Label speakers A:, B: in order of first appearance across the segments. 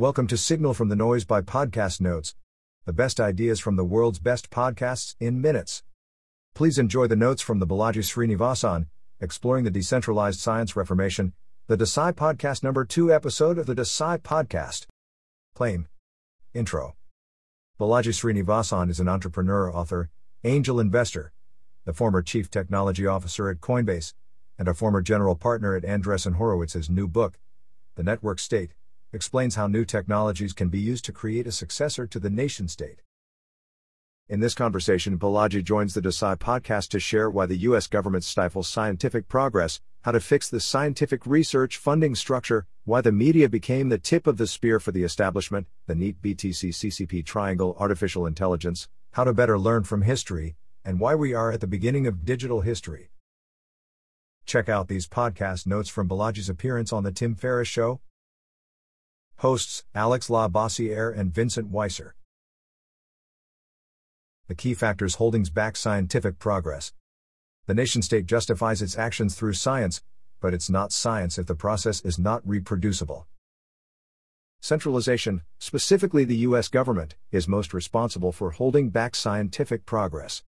A: Welcome to Signal from the Noise by Podcast Notes, the best ideas from the world's best podcasts in minutes. Please enjoy the notes from the Balaji Srinivasan, exploring the decentralized science reformation, the DeSci Podcast number 2 episode of the DeSci Podcast. Claim. Intro. Balaji Srinivasan is an entrepreneur, author, angel investor, the former chief technology officer at Coinbase, and a former general partner at Andreessen Horowitz's new book, The Network State, explains how new technologies can be used to create a successor to the nation state. In this conversation, Balaji joins the DeSci podcast to share why the U.S. government stifles scientific progress, how to fix the scientific research funding structure, why the media became the tip of the spear for the establishment, the NEAT BTC CCP triangle artificial intelligence, how to better learn from history, and why we are at the beginning of digital history. Check out these podcast notes from Balaji's appearance on The Tim Ferriss Show. Hosts Alex Labossiere and Vincent Weisser. The key factors holding back scientific progress. The nation state justifies its actions through science, but it's not science if the process is not reproducible. Centralization, specifically the U.S. government, is most responsible for holding back scientific progress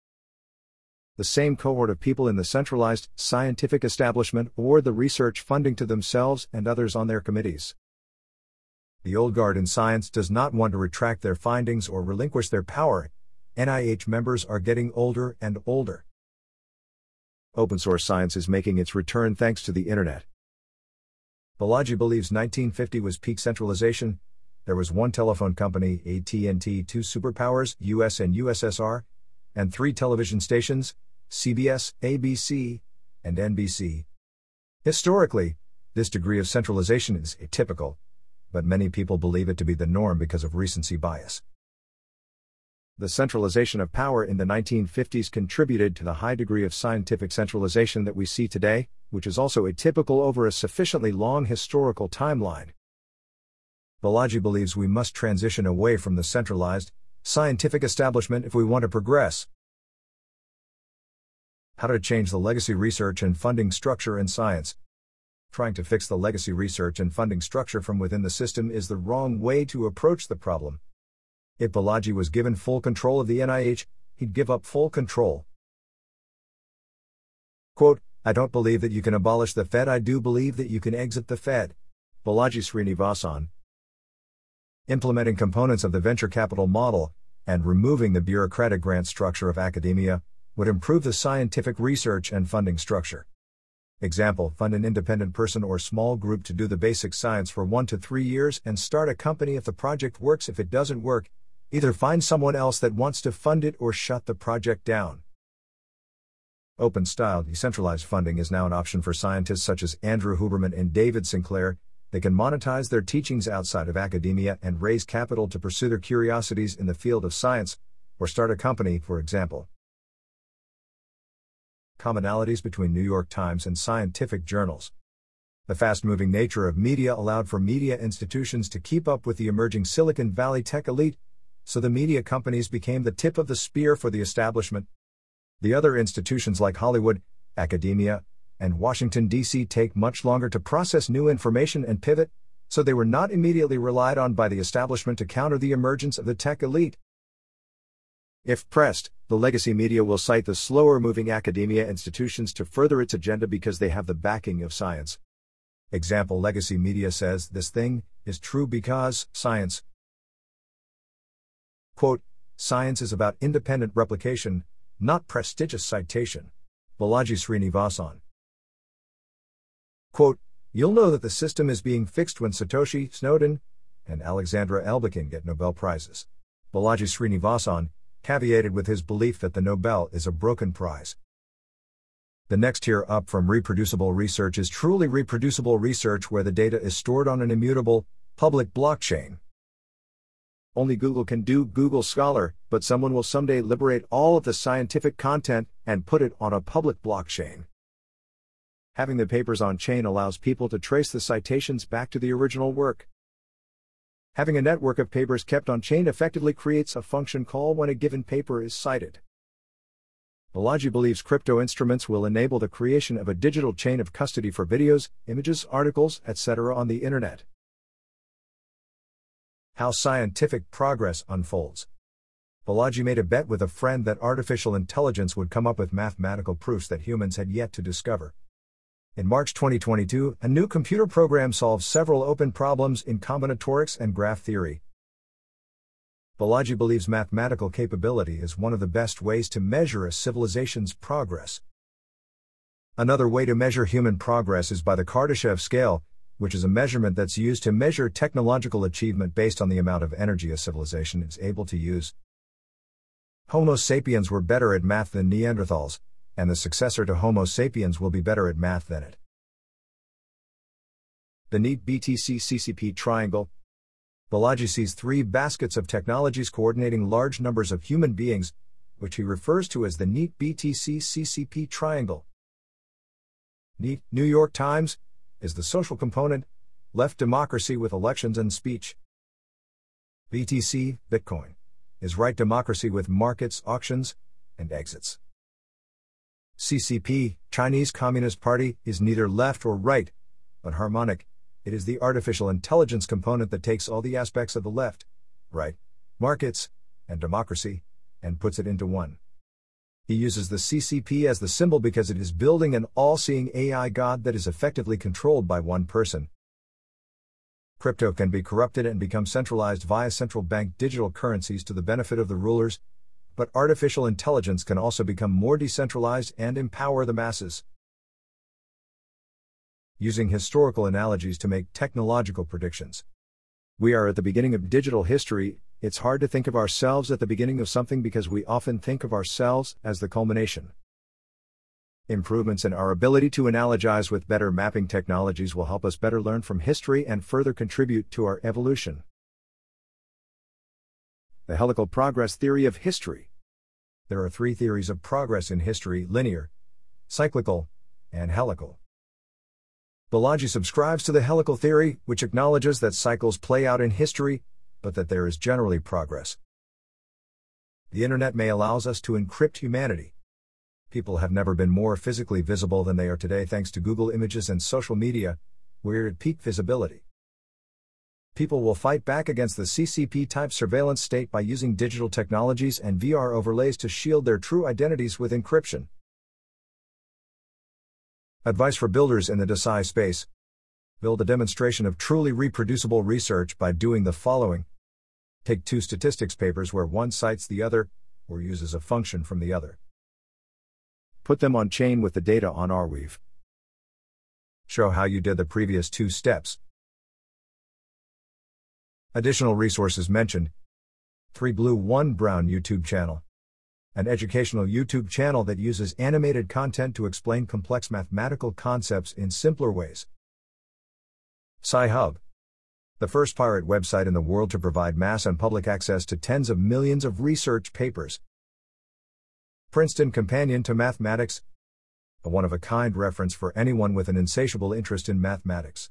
A: the same cohort of people in the centralized, scientific establishment award the research funding to themselves and others on their committees. The old guard in science does not want to retract their findings or relinquish their power. NIH members are getting older and older. Open source science is making its return thanks to the internet. Balaji believes 1950 was peak centralization. There was one telephone company, AT&T, two superpowers, US and USSR, and three television stations, CBS, ABC, and NBC. Historically, this degree of centralization is atypical, but many people believe it to be the norm because of recency bias. The centralization of power in the 1950s contributed to the high degree of scientific centralization that we see today, which is also atypical over a sufficiently long historical timeline. Balaji believes we must transition away from the centralized, scientific establishment if we want to progress. How to change the legacy research and funding structure in science. Trying to fix the legacy research and funding structure from within the system is the wrong way to approach the problem. If Balaji was given full control of the NIH, he'd give up full control. Quote, I don't believe that you can abolish the Fed, I do believe that you can exit the Fed. Balaji Srinivasan. Implementing components of the venture capital model, and removing the bureaucratic grant structure of academia, would improve the scientific research and funding structure. Example Fund an independent person or small group to do the basic science for one to three years and start a company if the project works. If it doesn't work, either find someone else that wants to fund it or shut the project down. Open style decentralized funding is now an option for scientists such as Andrew Huberman and David Sinclair. They can monetize their teachings outside of academia and raise capital to pursue their curiosities in the field of science, or start a company, for example. Commonalities between New York Times and scientific journals. The fast moving nature of media allowed for media institutions to keep up with the emerging Silicon Valley tech elite, so the media companies became the tip of the spear for the establishment. The other institutions like Hollywood, academia, and Washington, D.C. take much longer to process new information and pivot, so they were not immediately relied on by the establishment to counter the emergence of the tech elite. If pressed, the legacy media will cite the slower moving academia institutions to further its agenda because they have the backing of science. Example Legacy media says this thing is true because science. Quote, science is about independent replication, not prestigious citation. Balaji Srinivasan. Quote, You'll know that the system is being fixed when Satoshi, Snowden, and Alexandra Elbakyan get Nobel Prizes. Balaji Srinivasan, caveated with his belief that the Nobel is a broken prize. The next tier up from reproducible research is truly reproducible research where the data is stored on an immutable, public blockchain. Only Google can do Google Scholar, but someone will someday liberate all of the scientific content and put it on a public blockchain. Having the papers on chain allows people to trace the citations back to the original work. Having a network of papers kept on chain effectively creates a function call when a given paper is cited. Balaji believes crypto instruments will enable the creation of a digital chain of custody for videos, images, articles, etc. on the internet. How scientific progress unfolds. Balaji made a bet with a friend that artificial intelligence would come up with mathematical proofs that humans had yet to discover. In March 2022, a new computer program solves several open problems in combinatorics and graph theory. Balaji believes mathematical capability is one of the best ways to measure a civilization's progress. Another way to measure human progress is by the Kardashev scale, which is a measurement that's used to measure technological achievement based on the amount of energy a civilization is able to use. Homo sapiens were better at math than Neanderthals, and the successor to Homo sapiens will be better at math than it. The NEAT BTC CCP triangle. Balaji sees three baskets of technologies coordinating large numbers of human beings, which he refers to as the NEAT BTC CCP triangle. NEAT, New York Times, is the social component, left democracy with elections and speech. BTC, Bitcoin, is right democracy with markets, auctions, and exits. CCP, Chinese Communist Party, is neither left or right, but harmonic. It is the artificial intelligence component that takes all the aspects of the left, right, markets, and democracy, and puts it into one. He uses the CCP as the symbol because it is building an all seeing AI God that is effectively controlled by one person. Crypto can be corrupted and become centralized via central bank digital currencies to the benefit of the rulers, but artificial intelligence can also become more decentralized and empower the masses. Using historical analogies to make technological predictions. We are at the beginning of digital history, it's hard to think of ourselves at the beginning of something because we often think of ourselves as the culmination. Improvements in our ability to analogize with better mapping technologies will help us better learn from history and further contribute to our evolution. The helical progress theory of history. There are three theories of progress in history linear, cyclical, and helical. Balaji subscribes to the helical theory, which acknowledges that cycles play out in history but that there is generally progress. The internet may allows us to encrypt humanity. People have never been more physically visible than they are today thanks to Google Images and social media, we're at peak visibility. People will fight back against the CCP type surveillance state by using digital technologies and VR overlays to shield their true identities with encryption. Advice for builders in the DeSci space Build a demonstration of truly reproducible research by doing the following. Take two statistics papers where one cites the other, or uses a function from the other. Put them on chain with the data on Arweave. Show how you did the previous two steps. Additional resources mentioned 3 Blue 1 Brown YouTube channel. An educational YouTube channel that uses animated content to explain complex mathematical concepts in simpler ways. Sci-Hub. The first pirate website in the world to provide mass and public access to tens of millions of research papers. Princeton Companion to Mathematics. A one of a kind reference for anyone with an insatiable interest in mathematics.